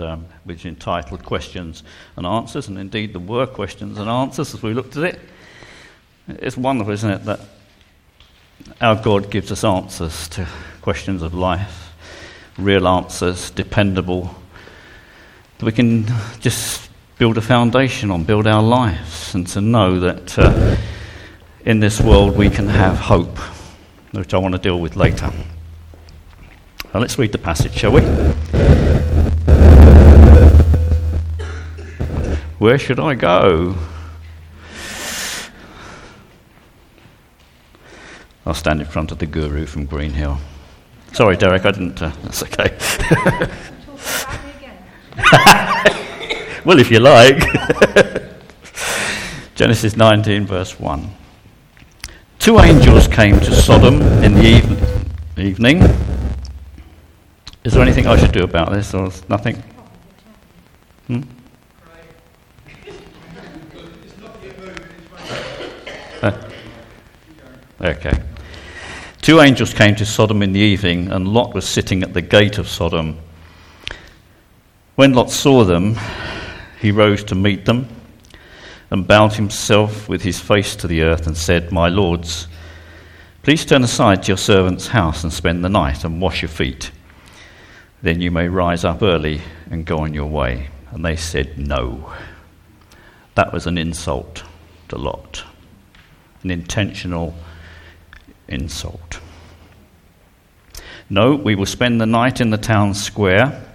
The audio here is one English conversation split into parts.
um, which entitled Questions and Answers, and indeed there were questions and answers as we looked at it. It's wonderful, isn't it, that our God gives us answers to questions of life, real answers, dependable, that we can just build a foundation on, build our lives, and to know that uh, in this world we can have hope, which I want to deal with later. Now let's read the passage, shall we? Where should I go? I'll stand in front of the guru from Greenhill. Sorry, Derek, I didn't. Uh, that's okay. well, if you like. Genesis 19, verse 1. Two angels came to Sodom in the even- evening. Is there anything I should do about this, or nothing? Hmm? okay. Two angels came to Sodom in the evening, and Lot was sitting at the gate of Sodom. When Lot saw them, he rose to meet them and bowed himself with his face to the earth and said, My lords, please turn aside to your servant's house and spend the night and wash your feet. Then you may rise up early and go on your way. And they said, No. That was an insult to Lot, an intentional insult. No, we will spend the night in the town square.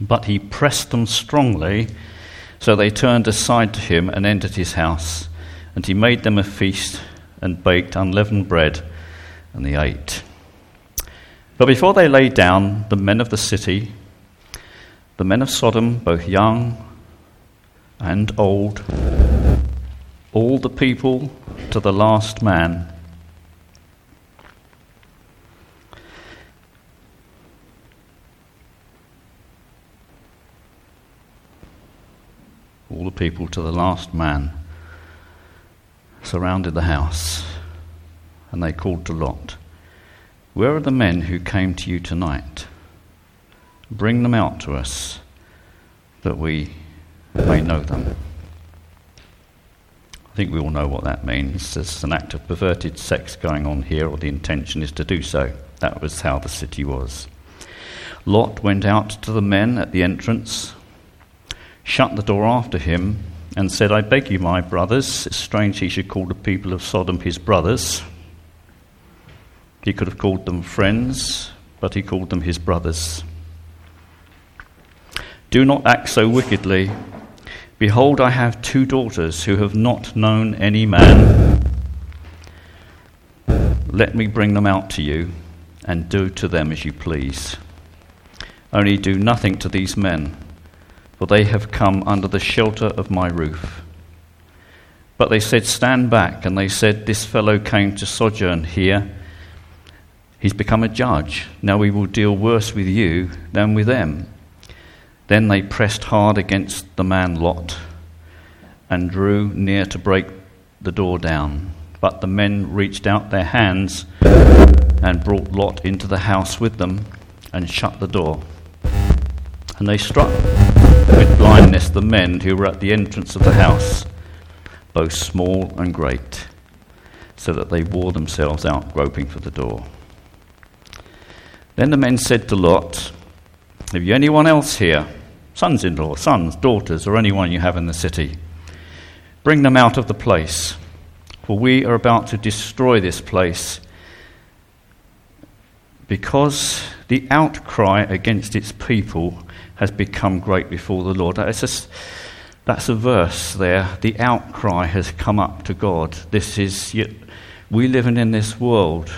But he pressed them strongly, so they turned aside to him and entered his house. And he made them a feast and baked unleavened bread, and they ate. But before they lay down, the men of the city, the men of Sodom, both young and old, all the people to the last man, all the people to the last man surrounded the house, and they called to Lot, Where are the men who came to you tonight? Bring them out to us, that we may know them. I think we all know what that means. There's an act of perverted sex going on here, or the intention is to do so. That was how the city was. Lot went out to the men at the entrance, shut the door after him, and said, I beg you, my brothers, it's strange he should call the people of Sodom his brothers. He could have called them friends, but he called them his brothers. Do not act so wickedly. Behold, I have two daughters who have not known any man. Let me bring them out to you, and do to them as you please. Only do nothing to these men for they have come under the shelter of my roof. But they said, Stand back. And they said, This fellow came to sojourn here. He's become a judge. Now we will deal worse with you than with them. Then they pressed hard against the man Lot and drew near to break the door down. But the men reached out their hands and brought Lot into the house with them and shut the door. And they struck with blindness the men who were at the entrance of the house, both small and great, so that they wore themselves out groping for the door. Then the men said to Lot, Have you anyone else here? Sons in law, sons, daughters, or anyone you have in the city? Bring them out of the place, for we are about to destroy this place because the outcry against its people has become great before the Lord. That's, just, that's a verse there. The outcry has come up to God. This is, we living in this world,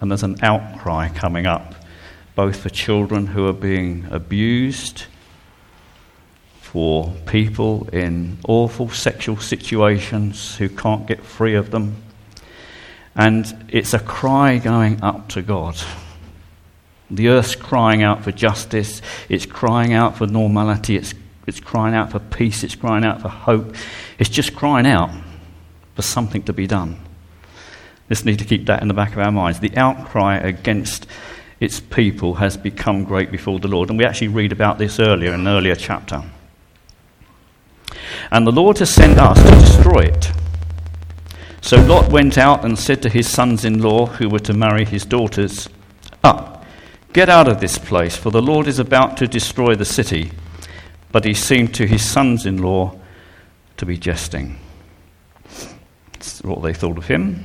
and there's an outcry coming up, both for children who are being abused, for people in awful sexual situations who can't get free of them. And it's a cry going up to God. The earth's crying out for justice, it's crying out for normality, it's, it's crying out for peace, it's crying out for hope. It's just crying out for something to be done. Just need to keep that in the back of our minds. The outcry against its people has become great before the Lord. And we actually read about this earlier in an earlier chapter. And the Lord has sent us to destroy it. So Lot went out and said to his sons in law, who were to marry his daughters, Up, get out of this place, for the Lord is about to destroy the city. But he seemed to his sons in law to be jesting. That's what they thought of him.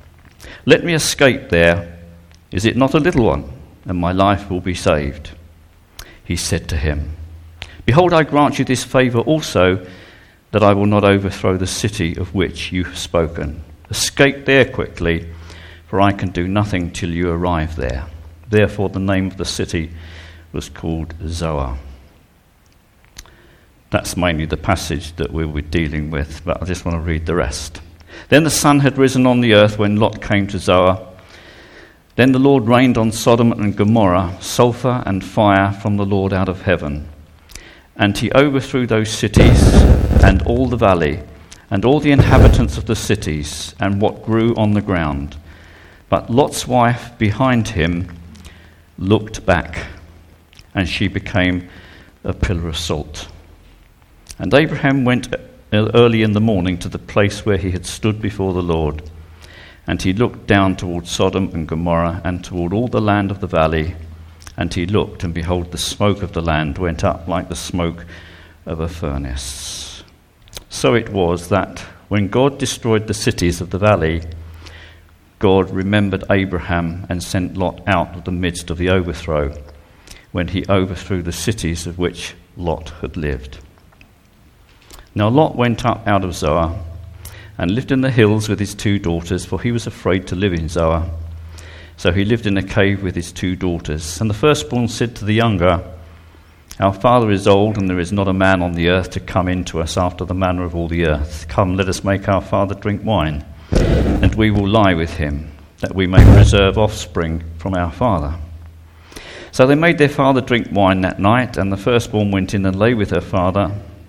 Let me escape there. Is it not a little one? And my life will be saved. He said to him, Behold, I grant you this favour also, that I will not overthrow the city of which you have spoken. Escape there quickly, for I can do nothing till you arrive there. Therefore, the name of the city was called Zoar. That's mainly the passage that we were dealing with, but I just want to read the rest. Then the sun had risen on the earth when Lot came to Zoar. Then the Lord rained on Sodom and Gomorrah sulfur and fire from the Lord out of heaven. And he overthrew those cities and all the valley and all the inhabitants of the cities and what grew on the ground. But Lot's wife behind him looked back, and she became a pillar of salt. And Abraham went early in the morning to the place where he had stood before the Lord. And he looked down toward Sodom and Gomorrah and toward all the land of the valley. And he looked, and behold, the smoke of the land went up like the smoke of a furnace. So it was that when God destroyed the cities of the valley, God remembered Abraham and sent Lot out of the midst of the overthrow, when he overthrew the cities of which Lot had lived. Now Lot went up out of Zoar and lived in the hills with his two daughters, for he was afraid to live in Zoar. So he lived in a cave with his two daughters. And the firstborn said to the younger, Our father is old, and there is not a man on the earth to come in to us after the manner of all the earth. Come, let us make our father drink wine, and we will lie with him, that we may preserve offspring from our father. So they made their father drink wine that night, and the firstborn went in and lay with her father.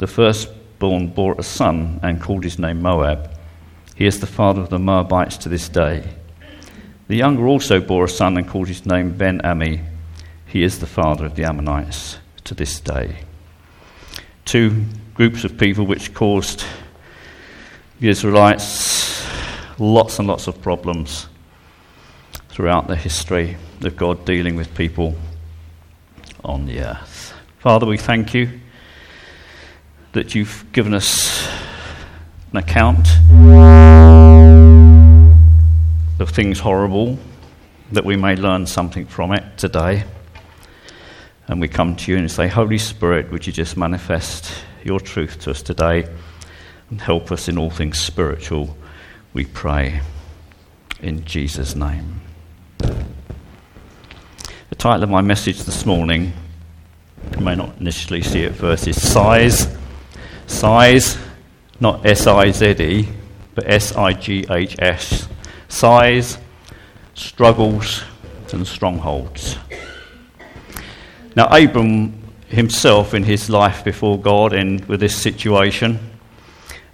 The firstborn bore a son and called his name Moab. He is the father of the Moabites to this day. The younger also bore a son and called his name Ben Ami. He is the father of the Ammonites to this day. Two groups of people which caused the Israelites lots and lots of problems throughout the history of God dealing with people on the earth. Father, we thank you that you've given us an account of things horrible, that we may learn something from it today. And we come to you and say, Holy Spirit, would you just manifest your truth to us today and help us in all things spiritual, we pray. In Jesus' name. The title of my message this morning, you may not initially see it first, is Sighs, not S I Z E, but S I G H S. Sighs, struggles, and strongholds. Now, Abram himself in his life before God and with this situation,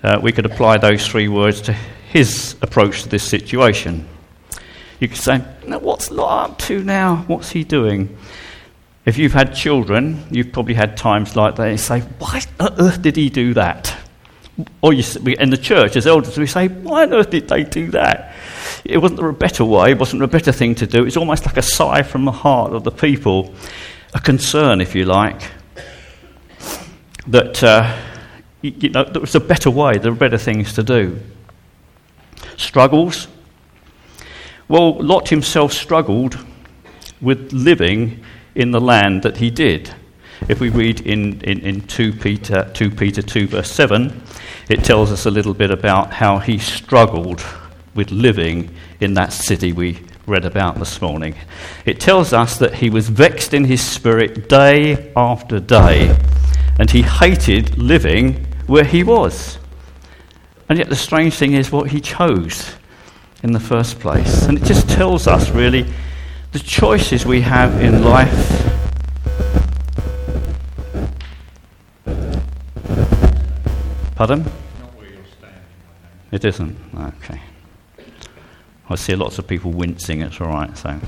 uh, we could apply those three words to his approach to this situation. You could say, now, what's Lot up to now? What's he doing? If you've had children, you've probably had times like that. You say, why on earth did he do that? Or you, in the church, as elders, we say, why on earth did they do that? It wasn't there a better way, it wasn't a better thing to do. It's almost like a sigh from the heart of the people, a concern, if you like, that uh, you know, there was a better way, there were better things to do. Struggles. Well, Lot himself struggled with living in the land that he did. If we read in, in, in 2, Peter, 2 Peter 2, verse 7, it tells us a little bit about how he struggled with living in that city we read about this morning. It tells us that he was vexed in his spirit day after day, and he hated living where he was. And yet, the strange thing is what he chose in the first place. And it just tells us, really, the choices we have in life. Pardon? It isn't? Okay. I see lots of people wincing, it's all right. So,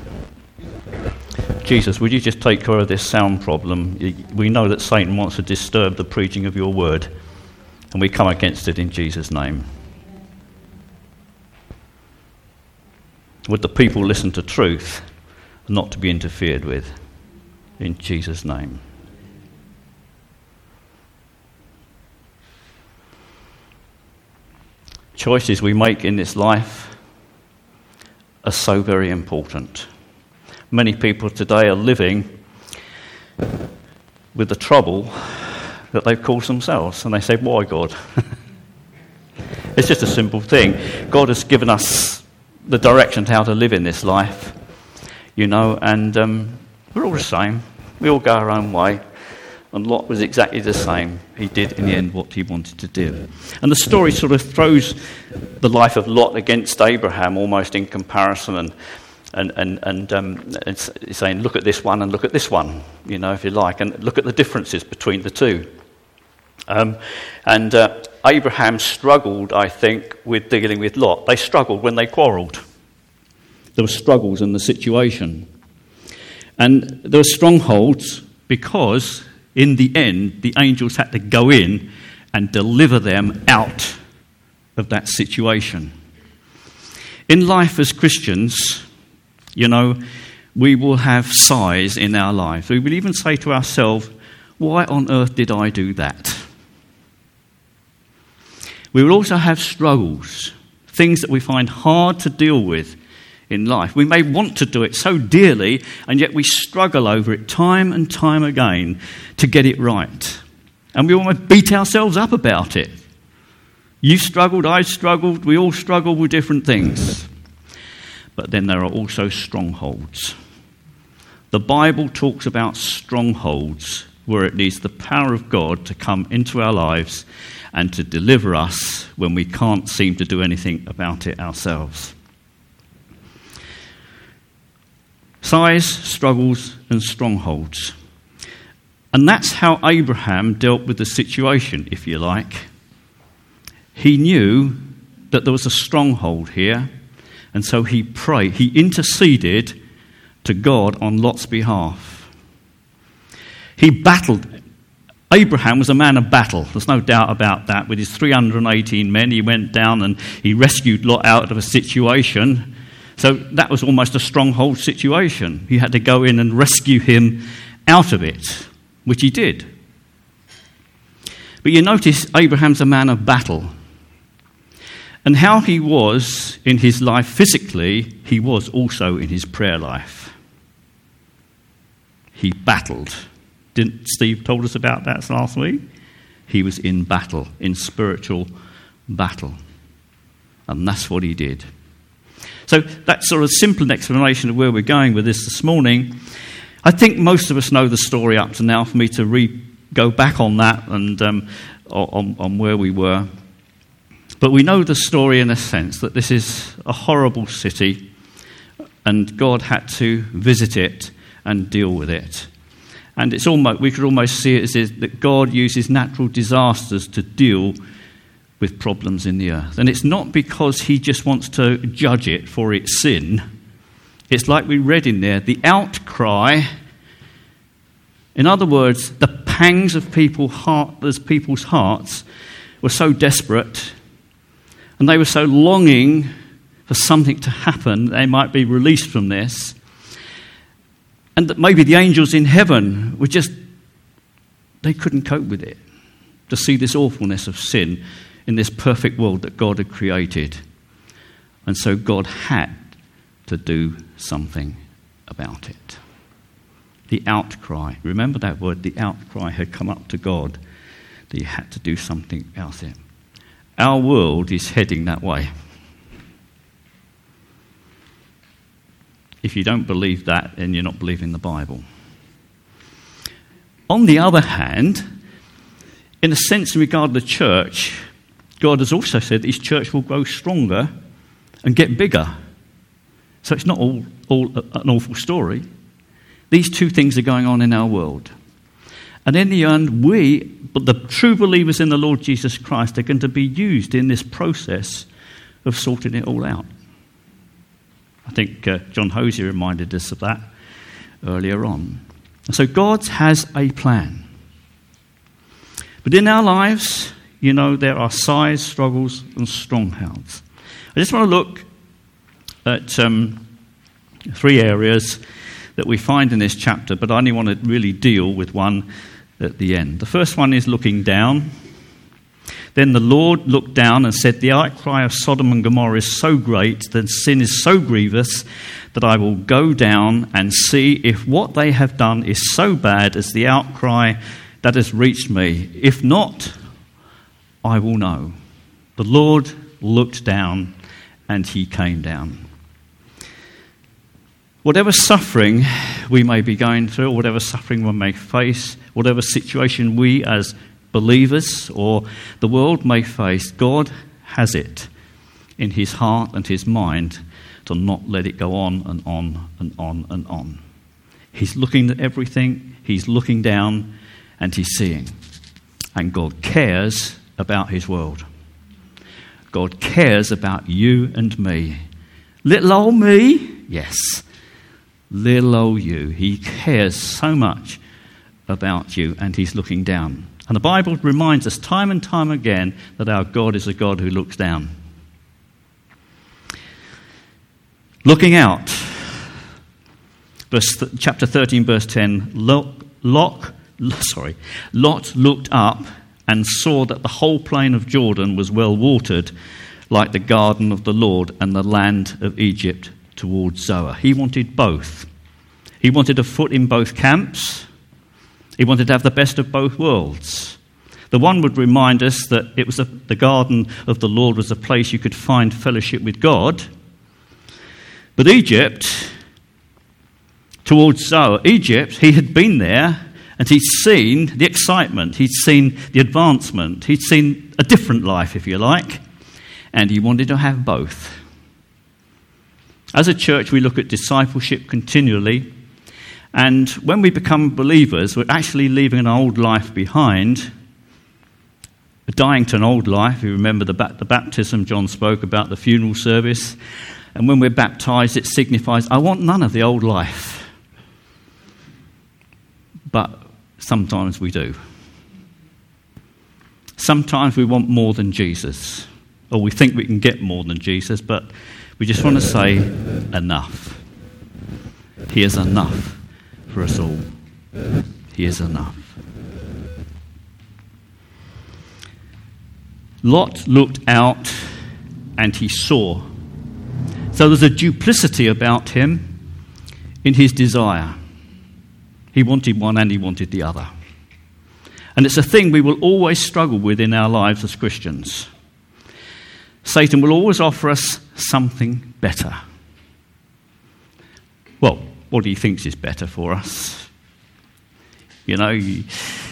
Jesus, would you just take care of this sound problem? We know that Satan wants to disturb the preaching of your word. And we come against it in Jesus' name. Would the people listen to truth, not to be interfered with? In Jesus' name. Choices we make in this life are so very important. Many people today are living with the trouble that they've caused themselves. And they say, Why, God? it's just a simple thing. God has given us the direction to how to live in this life, you know, and um, we're all the same. We all go our own way. And Lot was exactly the same. He did, in the end, what he wanted to do. And the story sort of throws the life of Lot against Abraham almost in comparison. And and, and, and um, it's saying, look at this one and look at this one, you know, if you like, and look at the differences between the two. Um, and uh, Abraham struggled, I think, with dealing with Lot. They struggled when they quarrelled. There were struggles in the situation. And there were strongholds because, in the end, the angels had to go in and deliver them out of that situation. In life as Christians, you know, we will have sighs in our lives. We will even say to ourselves, Why on earth did I do that? We will also have struggles, things that we find hard to deal with in life. We may want to do it so dearly, and yet we struggle over it time and time again to get it right. And we almost beat ourselves up about it. You struggled, I struggled, we all struggle with different things. But then there are also strongholds. The Bible talks about strongholds where it needs the power of God to come into our lives and to deliver us when we can't seem to do anything about it ourselves. Sighs, struggles, and strongholds. And that's how Abraham dealt with the situation, if you like. He knew that there was a stronghold here, and so he prayed, he interceded to God on Lot's behalf. He battled Abraham was a man of battle. There's no doubt about that. With his 318 men, he went down and he rescued Lot out of a situation. So that was almost a stronghold situation. He had to go in and rescue him out of it, which he did. But you notice Abraham's a man of battle. And how he was in his life physically, he was also in his prayer life. He battled. Didn't Steve told us about that last week? He was in battle, in spiritual battle. And that's what he did. So that's sort of a simple explanation of where we're going with this this morning. I think most of us know the story up to now. For me to re- go back on that and um, on, on where we were, but we know the story in a sense that this is a horrible city, and God had to visit it and deal with it. And it's almost, we could almost see it as that God uses natural disasters to deal with problems in the earth. And it's not because he just wants to judge it for its sin. It's like we read in there the outcry. In other words, the pangs of people heart, people's hearts were so desperate and they were so longing for something to happen, they might be released from this and that maybe the angels in heaven were just, they couldn't cope with it. To see this awfulness of sin in this perfect world that God had created. And so God had to do something about it. The outcry, remember that word, the outcry had come up to God that he had to do something about it. Our world is heading that way. If you don't believe that, then you're not believing the Bible. On the other hand, in a sense, in regard to the church, God has also said his church will grow stronger and get bigger. So it's not all, all an awful story. These two things are going on in our world. And in the end, we, but the true believers in the Lord Jesus Christ, are going to be used in this process of sorting it all out. I think uh, John Hosier reminded us of that earlier on. So God has a plan. But in our lives, you know, there are sighs, struggles, and strongholds. I just want to look at um, three areas that we find in this chapter, but I only want to really deal with one at the end. The first one is looking down. Then the Lord looked down and said, The outcry of Sodom and Gomorrah is so great, the sin is so grievous, that I will go down and see if what they have done is so bad as the outcry that has reached me. If not, I will know. The Lord looked down and he came down. Whatever suffering we may be going through, whatever suffering we may face, whatever situation we as believers or the world may face, God has it in his heart and his mind to not let it go on and on and on and on. He's looking at everything, he's looking down, and he's seeing. And God cares about his world. God cares about you and me. Little old me? Yes. Little old you. He cares so much about you, and he's looking down. And the Bible reminds us time and time again that our God is a God who looks down. Looking out. Verse th- chapter 13, verse 10. Lot, sorry, Lot looked up and saw that the whole plain of Jordan was well watered, like the garden of the Lord and the land of Egypt towards Zoar. He wanted both. He wanted a foot in both camps. He wanted to have the best of both worlds. The one would remind us that it was a, the garden of the Lord was a place you could find fellowship with God. But Egypt, towards Zoar, Egypt, he had been there and he'd seen the excitement, he'd seen the advancement, he'd seen a different life, if you like, and he wanted to have both. As a church, we look at discipleship continually and when we become believers, we're actually leaving an old life behind, dying to an old life. You remember the, the baptism John spoke about, the funeral service. And when we're baptized, it signifies, I want none of the old life. But sometimes we do. Sometimes we want more than Jesus, or we think we can get more than Jesus, but we just want to say, enough. He is enough for us all. He is enough. Lot looked out and he saw. So there's a duplicity about him in his desire. He wanted one and he wanted the other. And it's a thing we will always struggle with in our lives as Christians. Satan will always offer us something better. Well, what he thinks is better for us. You know, you,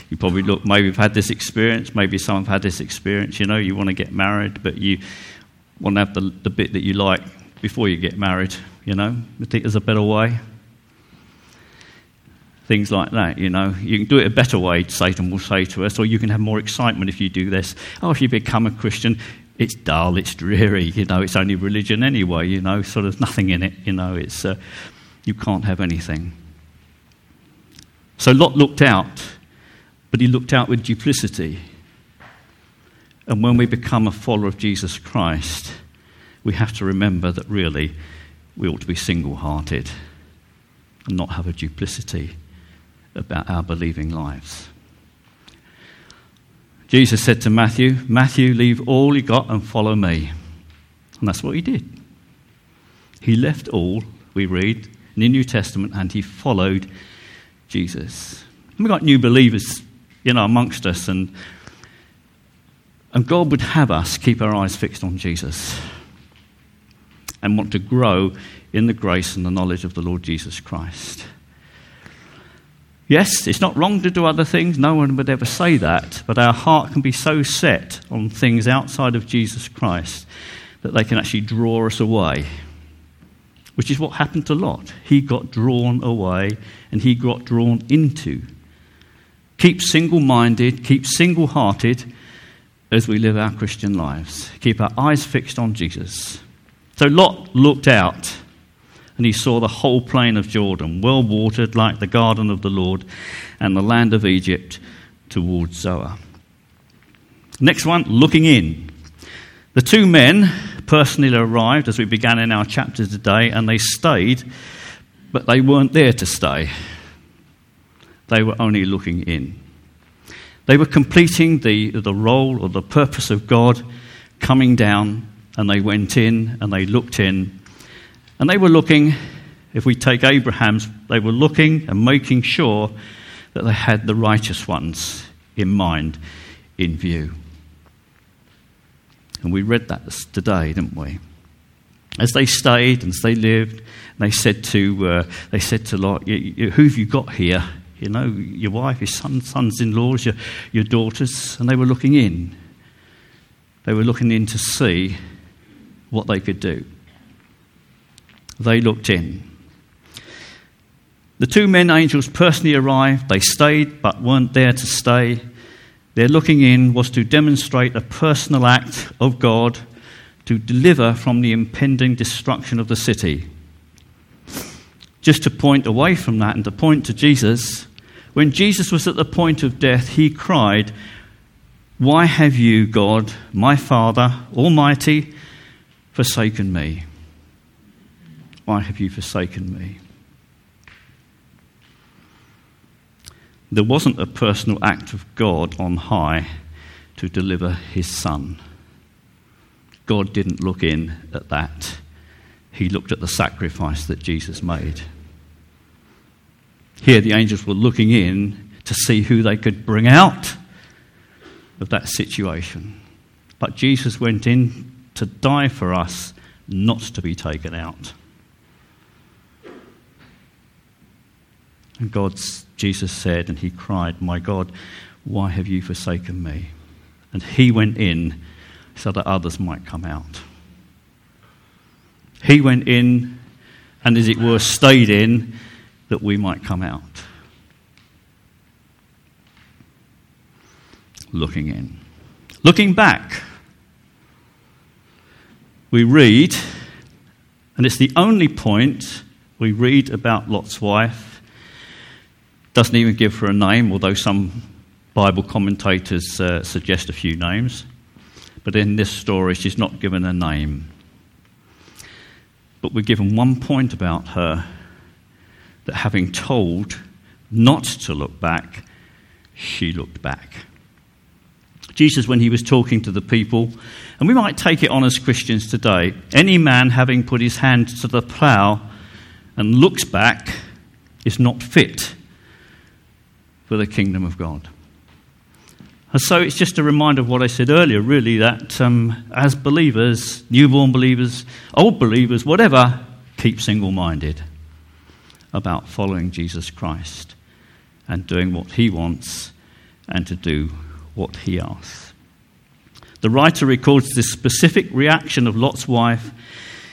you probably look, maybe you've had this experience, maybe some have had this experience. You know, you want to get married, but you want to have the, the bit that you like before you get married. You know, you think there's a better way. Things like that. You know, you can do it a better way. Satan will say to us, or you can have more excitement if you do this. Oh, if you become a Christian, it's dull, it's dreary. You know, it's only religion anyway. You know, sort of nothing in it. You know, it's uh, you can't have anything. So Lot looked out, but he looked out with duplicity. And when we become a follower of Jesus Christ, we have to remember that really we ought to be single hearted and not have a duplicity about our believing lives. Jesus said to Matthew, Matthew, leave all you got and follow me. And that's what he did. He left all, we read in the New Testament, and he followed Jesus. We've got new believers, you know, amongst us, and, and God would have us keep our eyes fixed on Jesus and want to grow in the grace and the knowledge of the Lord Jesus Christ. Yes, it's not wrong to do other things, no one would ever say that, but our heart can be so set on things outside of Jesus Christ that they can actually draw us away. Which is what happened to Lot. He got drawn away and he got drawn into. Keep single minded, keep single hearted as we live our Christian lives. Keep our eyes fixed on Jesus. So Lot looked out and he saw the whole plain of Jordan, well watered like the garden of the Lord, and the land of Egypt towards Zoar. Next one, looking in. The two men personally arrived as we began in our chapter today, and they stayed, but they weren't there to stay. They were only looking in. They were completing the, the role or the purpose of God coming down, and they went in and they looked in and they were looking, if we take Abraham's, they were looking and making sure that they had the righteous ones in mind, in view. And we read that today, didn't we? As they stayed and as they lived, they said to, uh, they said to Lot, Who have you got here? You know, your wife, your son, sons in laws, your, your daughters. And they were looking in. They were looking in to see what they could do they looked in. The two men angels personally arrived. They stayed but weren't there to stay. Their looking in was to demonstrate a personal act of God to deliver from the impending destruction of the city. Just to point away from that and to point to Jesus, when Jesus was at the point of death, he cried, Why have you, God, my Father, Almighty, forsaken me? Why have you forsaken me? There wasn't a personal act of God on high to deliver his son. God didn't look in at that. He looked at the sacrifice that Jesus made. Here, the angels were looking in to see who they could bring out of that situation. But Jesus went in to die for us, not to be taken out. And God's, Jesus said, and he cried, My God, why have you forsaken me? And he went in so that others might come out. He went in, and as it were, stayed in that we might come out. Looking in. Looking back, we read, and it's the only point we read about Lot's wife doesn't even give her a name, although some Bible commentators uh, suggest a few names. But in this story, she's not given a name. But we're given one point about her that having told not to look back, she looked back. Jesus, when he was talking to the people, and we might take it on as Christians today, any man having put his hand to the plough and looks back is not fit for the kingdom of God. And so it's just a reminder of what I said earlier, really, that um, as believers, newborn believers, old believers, whatever, keep single minded about following Jesus Christ and doing what he wants and to do what he asks. The writer records this specific reaction of Lot's wife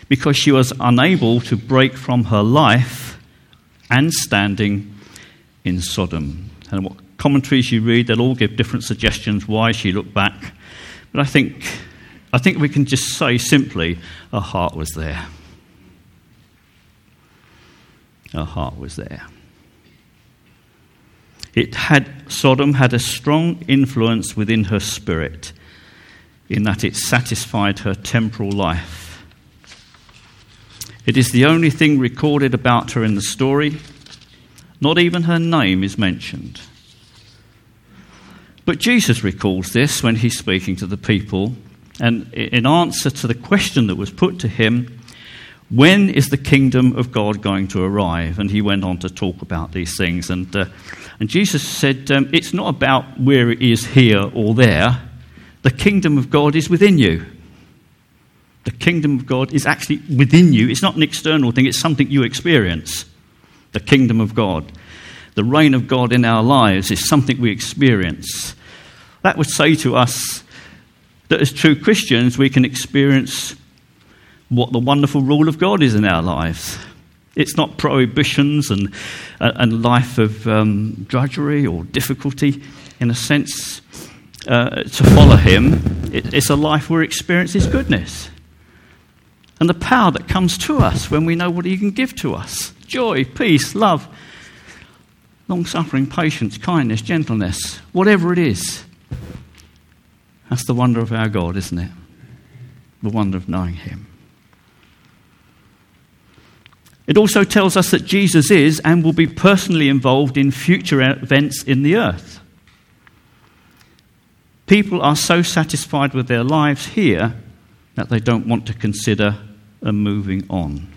because she was unable to break from her life and standing in Sodom. And what commentaries you read, they'll all give different suggestions why she looked back. But I think, I think we can just say simply, her heart was there. Her heart was there. It had, Sodom had a strong influence within her spirit in that it satisfied her temporal life. It is the only thing recorded about her in the story. Not even her name is mentioned. But Jesus recalls this when he's speaking to the people, and in answer to the question that was put to him, when is the kingdom of God going to arrive? And he went on to talk about these things. And, uh, and Jesus said, um, It's not about where it is here or there. The kingdom of God is within you. The kingdom of God is actually within you. It's not an external thing, it's something you experience. The kingdom of God. The reign of God in our lives is something we experience. That would say to us that as true Christians, we can experience what the wonderful rule of God is in our lives. It's not prohibitions and, uh, and life of um, drudgery or difficulty. In a sense, uh, to follow Him, it, it's a life where we experience His goodness. And the power that comes to us when we know what He can give to us joy, peace, love, long suffering, patience, kindness, gentleness, whatever it is. That's the wonder of our God, isn't it? The wonder of knowing Him. It also tells us that Jesus is and will be personally involved in future events in the earth. People are so satisfied with their lives here that they don't want to consider a moving on.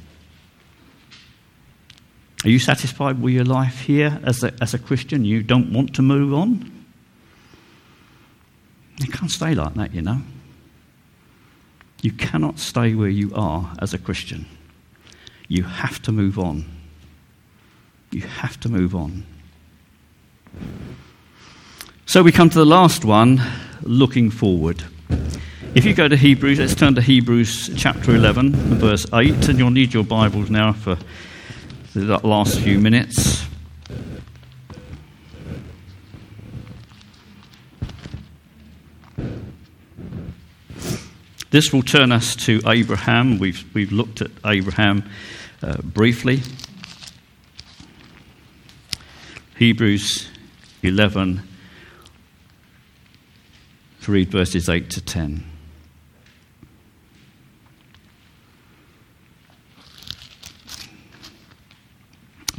Are you satisfied with your life here as a, as a Christian? You don't want to move on? You can't stay like that, you know. You cannot stay where you are as a Christian. You have to move on. You have to move on. So we come to the last one looking forward. If you go to Hebrews, let's turn to Hebrews chapter 11, verse 8, and you'll need your Bibles now for the last few minutes. This will turn us to Abraham. We've, we've looked at Abraham uh, briefly. Hebrews 11, to read verses 8 to 10.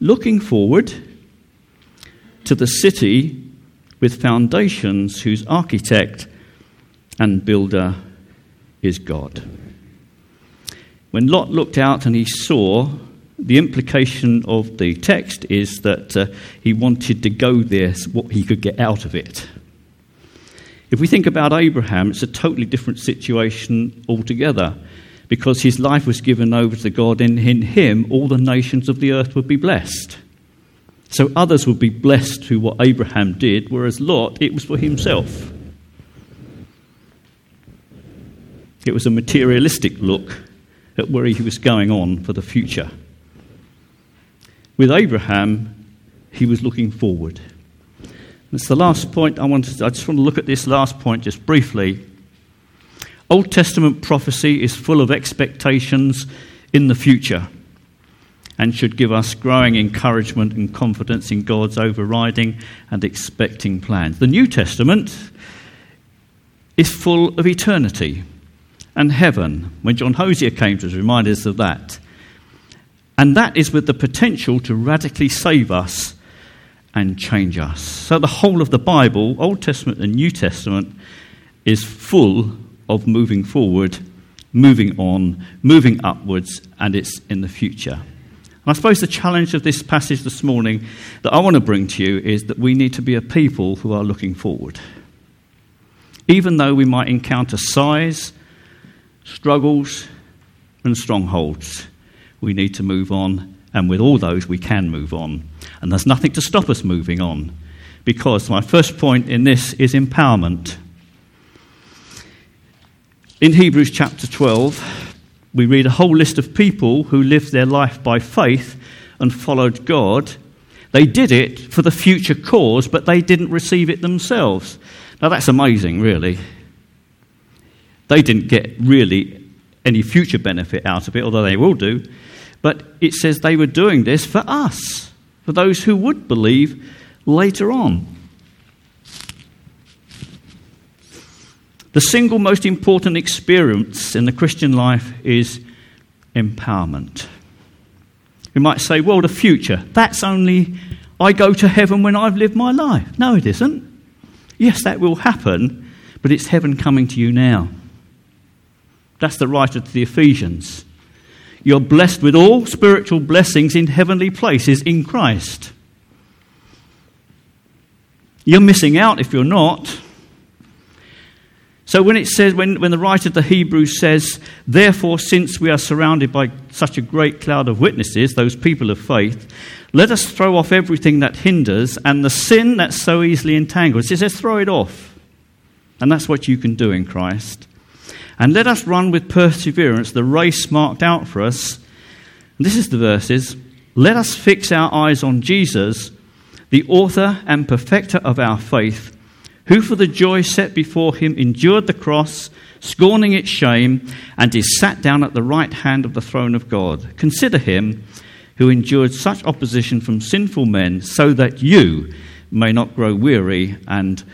looking forward to the city with foundations whose architect and builder is God. When Lot looked out and he saw, the implication of the text is that uh, he wanted to go there, what he could get out of it. If we think about Abraham, it's a totally different situation altogether because his life was given over to God, and in him all the nations of the earth would be blessed. So others would be blessed through what Abraham did, whereas Lot, it was for himself. It was a materialistic look at where he was going on for the future. With Abraham, he was looking forward. That's the last point I wanted. To, I just want to look at this last point just briefly. Old Testament prophecy is full of expectations in the future and should give us growing encouragement and confidence in God's overriding and expecting plans. The New Testament is full of eternity and heaven, when John Hosier came to us, remind us of that. And that is with the potential to radically save us and change us. So the whole of the Bible, Old Testament and New Testament, is full of moving forward, moving on, moving upwards, and it's in the future. I suppose the challenge of this passage this morning that I want to bring to you is that we need to be a people who are looking forward. Even though we might encounter sighs, struggles, and strongholds, we need to move on. And with all those, we can move on. And there's nothing to stop us moving on. Because my first point in this is empowerment. In Hebrews chapter 12, we read a whole list of people who lived their life by faith and followed God. They did it for the future cause, but they didn't receive it themselves. Now, that's amazing, really. They didn't get really any future benefit out of it, although they will do. But it says they were doing this for us, for those who would believe later on. The single most important experience in the Christian life is empowerment. You might say, well, the future, that's only I go to heaven when I've lived my life. No, it isn't. Yes, that will happen, but it's heaven coming to you now. That's the writer to the Ephesians. You're blessed with all spiritual blessings in heavenly places in Christ. You're missing out if you're not. So when it says, when, when the writer of the Hebrews says, Therefore, since we are surrounded by such a great cloud of witnesses, those people of faith, let us throw off everything that hinders and the sin that so easily entangles. It says, throw it off. And that's what you can do in Christ. And let us run with perseverance the race marked out for us. And this is the verses. Let us fix our eyes on Jesus, the author and perfecter of our faith who for the joy set before him endured the cross, scorning its shame, and is sat down at the right hand of the throne of God. Consider him who endured such opposition from sinful men, so that you may not grow weary and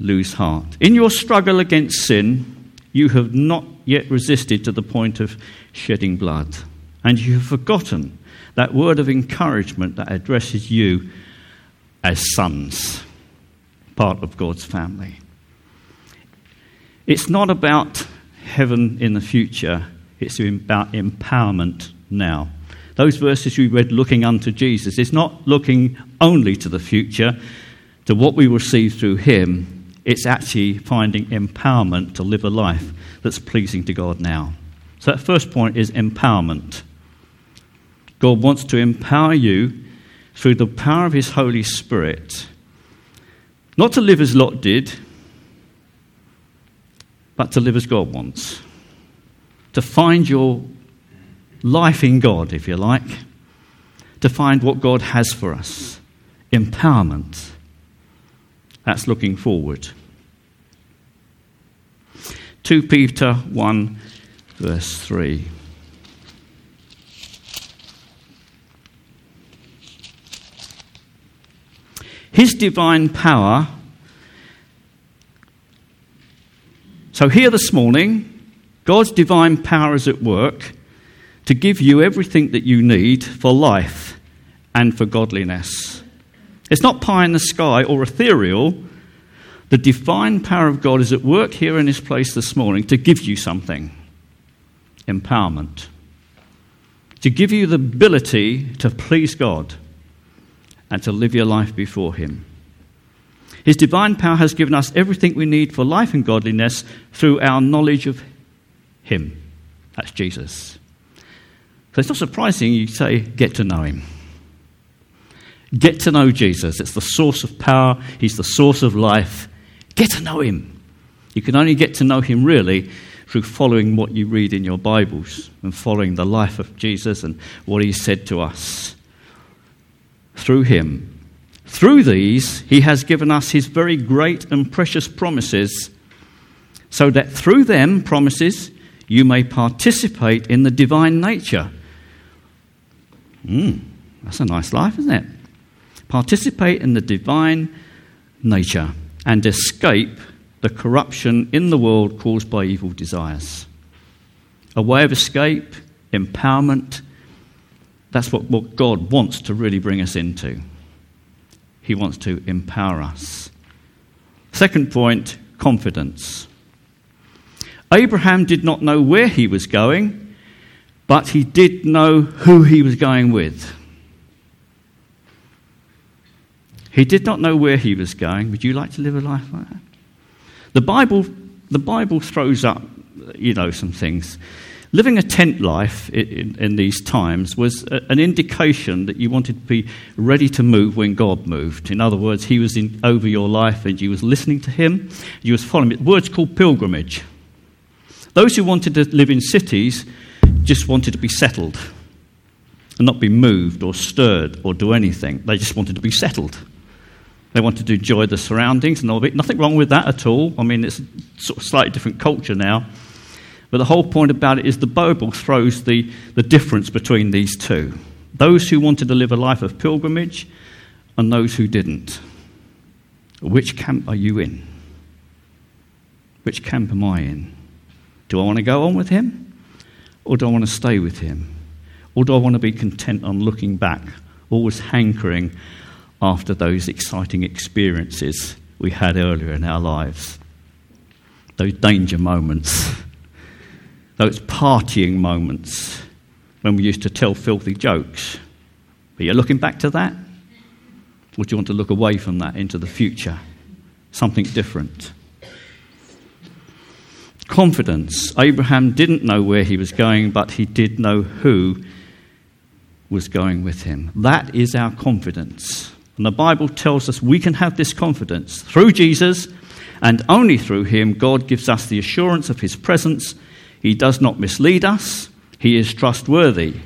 lose heart. In your struggle against sin, you have not yet resisted to the point of shedding blood, and you have forgotten that word of encouragement that addresses you as sons part of God's family. It's not about heaven in the future, it's about empowerment now. Those verses we read looking unto Jesus, it's not looking only to the future, to what we receive through Him, it's actually finding empowerment to live a life that's pleasing to God now. So, that first point is empowerment. God wants to empower you through the power of His Holy Spirit not to live as Lot did, but to live as God wants. To find your life in God, if you like. To find what God has for us. Empowerment. That's looking forward. 2 Peter 1, verse 3. His divine power. So, here this morning, God's divine power is at work to give you everything that you need for life and for godliness. It's not pie in the sky or ethereal. The divine power of God is at work here in this place this morning to give you something empowerment, to give you the ability to please God and to live your life before Him. His divine power has given us everything we need for life and godliness through our knowledge of Him. That's Jesus. So it's not surprising you say, get to know Him. Get to know Jesus. It's the source of power, He's the source of life. Get to know Him. You can only get to know Him really through following what you read in your Bibles and following the life of Jesus and what He said to us through him. Through these, he has given us his very great and precious promises, so that through them, promises, you may participate in the divine nature. Mm, that's a nice life, isn't it? Participate in the divine nature and escape the corruption in the world caused by evil desires. A way of escape, empowerment, that's what, what God wants to really bring us into. He wants to empower us. Second point confidence. Abraham did not know where he was going, but he did know who he was going with. He did not know where he was going. Would you like to live a life like that? The Bible, the Bible throws up, you know, some things. Living a tent life in, in, these times was a, an indication that you wanted to be ready to move when God moved. In other words, He was in, over your life and you was listening to Him. You was following it. Words called pilgrimage. Those who wanted to live in cities just wanted to be settled and not be moved or stirred or do anything. They just wanted to be settled. They wanted to enjoy the surroundings and all of it. Nothing wrong with that at all. I mean, it's a sort of slightly different culture now. But the whole point about it is the Bible throws the, the difference between these two those who wanted to live a life of pilgrimage and those who didn't. Which camp are you in? Which camp am I in? Do I want to go on with him? Or do I want to stay with him? Or do I want to be content on looking back, always hankering after those exciting experiences we had earlier in our lives? Those danger moments those partying moments when we used to tell filthy jokes. Are you looking back to that? Or do you want to look away from that into the future? Something different. Confidence. Abraham didn't know where he was going, but he did know who was going with him. That is our confidence. And the Bible tells us we can have this confidence through Jesus, and only through him, God gives us the assurance of his presence he does not mislead us, He is trustworthy.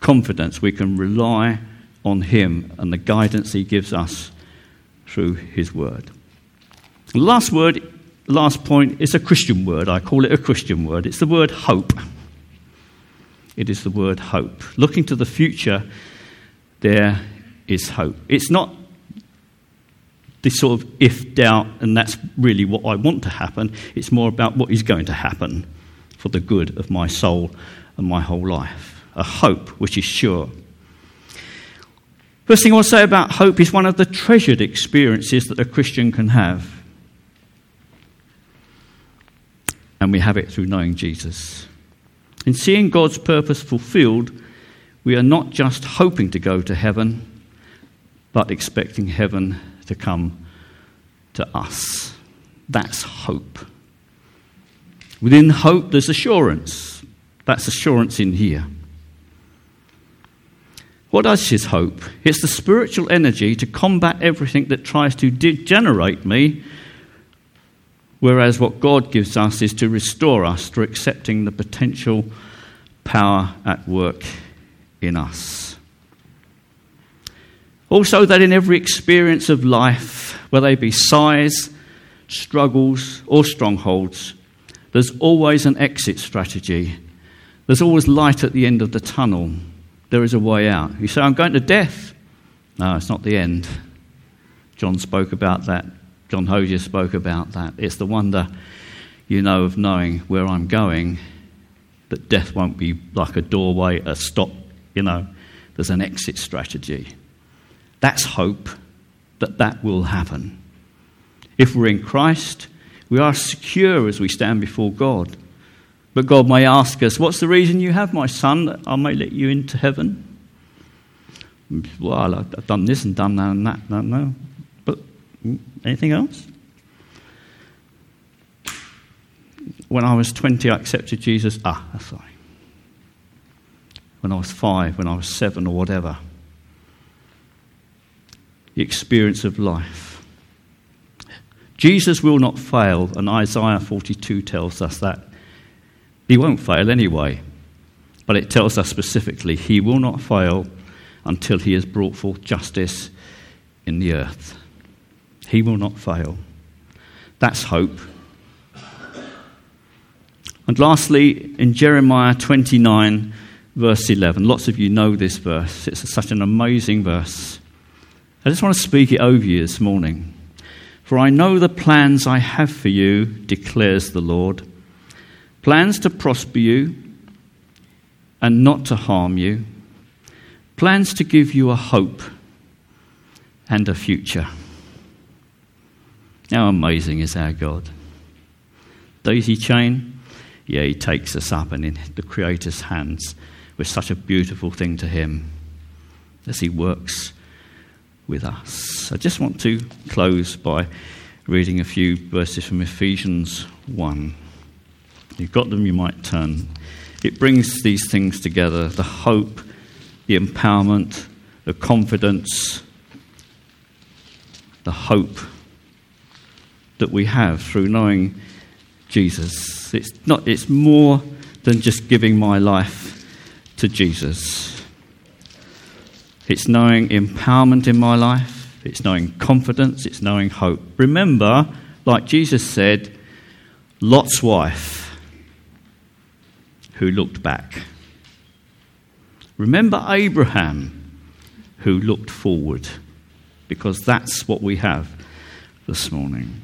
Confidence, we can rely on Him and the guidance He gives us through His Word. The last word, last point, is a Christian word. I call it a Christian word. It's the word hope. It is the word hope. Looking to the future, there is hope. It's not this sort of if doubt, and that's really what I want to happen. It's more about what is going to happen for the good of my soul and my whole life. A hope which is sure. First thing I want to say about hope is one of the treasured experiences that a Christian can have. And we have it through knowing Jesus. In seeing God's purpose fulfilled, we are not just hoping to go to heaven, but expecting heaven to come to us. That's hope. Within hope, there's assurance. That's assurance in here. What is his hope? It's the spiritual energy to combat everything that tries to degenerate me, whereas what God gives us is to restore us through accepting the potential power at work in us. Also, that in every experience of life, whether they be sighs, struggles, or strongholds, there's always an exit strategy. There's always light at the end of the tunnel. There is a way out. You say, I'm going to death. No, it's not the end. John spoke about that. John Hosier spoke about that. It's the wonder, you know, of knowing where I'm going, that death won't be like a doorway, a stop, you know. There's an exit strategy. That's hope that that will happen. If we're in Christ, we are secure as we stand before God. But God may ask us, What's the reason you have my son that I may let you into heaven? Well, I've done this and done that and that. No, no. But anything else? When I was 20, I accepted Jesus. Ah, sorry. When I was five, when I was seven, or whatever the experience of life. Jesus will not fail, and Isaiah 42 tells us that. He won't fail anyway, but it tells us specifically he will not fail until he has brought forth justice in the earth. He will not fail. That's hope. And lastly, in Jeremiah 29, verse 11, lots of you know this verse. It's such an amazing verse. I just want to speak it over you this morning. For I know the plans I have for you, declares the Lord plans to prosper you and not to harm you, plans to give you a hope and a future. How amazing is our God? Daisy chain? Yeah, he takes us up and in the Creator's hands with such a beautiful thing to him as he works with us. I just want to close by reading a few verses from Ephesians 1. You've got them, you might turn. It brings these things together the hope, the empowerment, the confidence, the hope that we have through knowing Jesus. It's, not, it's more than just giving my life to Jesus. It's knowing empowerment in my life, it's knowing confidence, it's knowing hope. Remember, like Jesus said, Lot's wife who looked back. Remember Abraham who looked forward, because that's what we have this morning.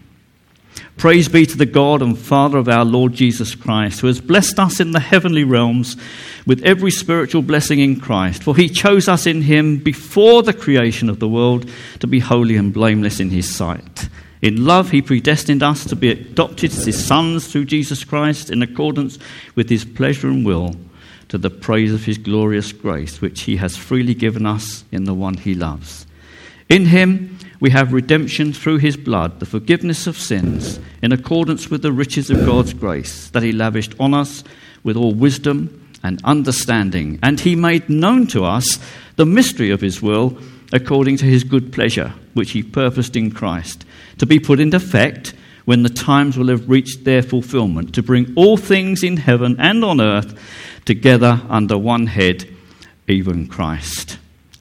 Praise be to the God and Father of our Lord Jesus Christ, who has blessed us in the heavenly realms with every spiritual blessing in Christ. For he chose us in him before the creation of the world to be holy and blameless in his sight. In love, he predestined us to be adopted as his sons through Jesus Christ in accordance with his pleasure and will, to the praise of his glorious grace, which he has freely given us in the one he loves. In him, we have redemption through his blood, the forgiveness of sins, in accordance with the riches of God's grace that he lavished on us with all wisdom and understanding. And he made known to us the mystery of his will according to his good pleasure, which he purposed in Christ, to be put into effect when the times will have reached their fulfillment, to bring all things in heaven and on earth together under one head, even Christ.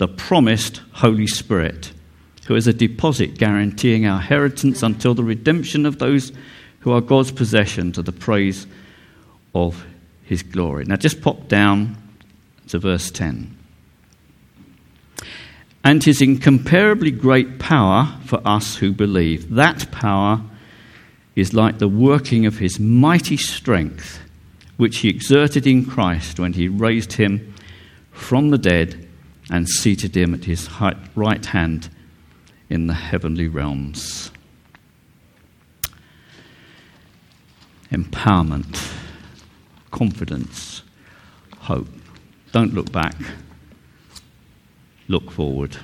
the promised Holy Spirit, who is a deposit guaranteeing our inheritance until the redemption of those who are God's possession to the praise of his glory. Now, just pop down to verse 10. And his incomparably great power for us who believe. That power is like the working of his mighty strength, which he exerted in Christ when he raised him from the dead and seated him at his right hand in the heavenly realms. Empowerment, confidence, hope. Don't look back, look forward.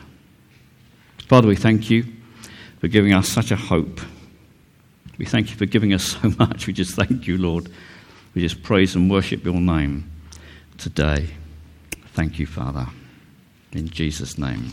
Father, we thank you for giving us such a hope. We thank you for giving us so much. We just thank you, Lord. We just praise and worship your name today. Thank you, Father in Jesus' name.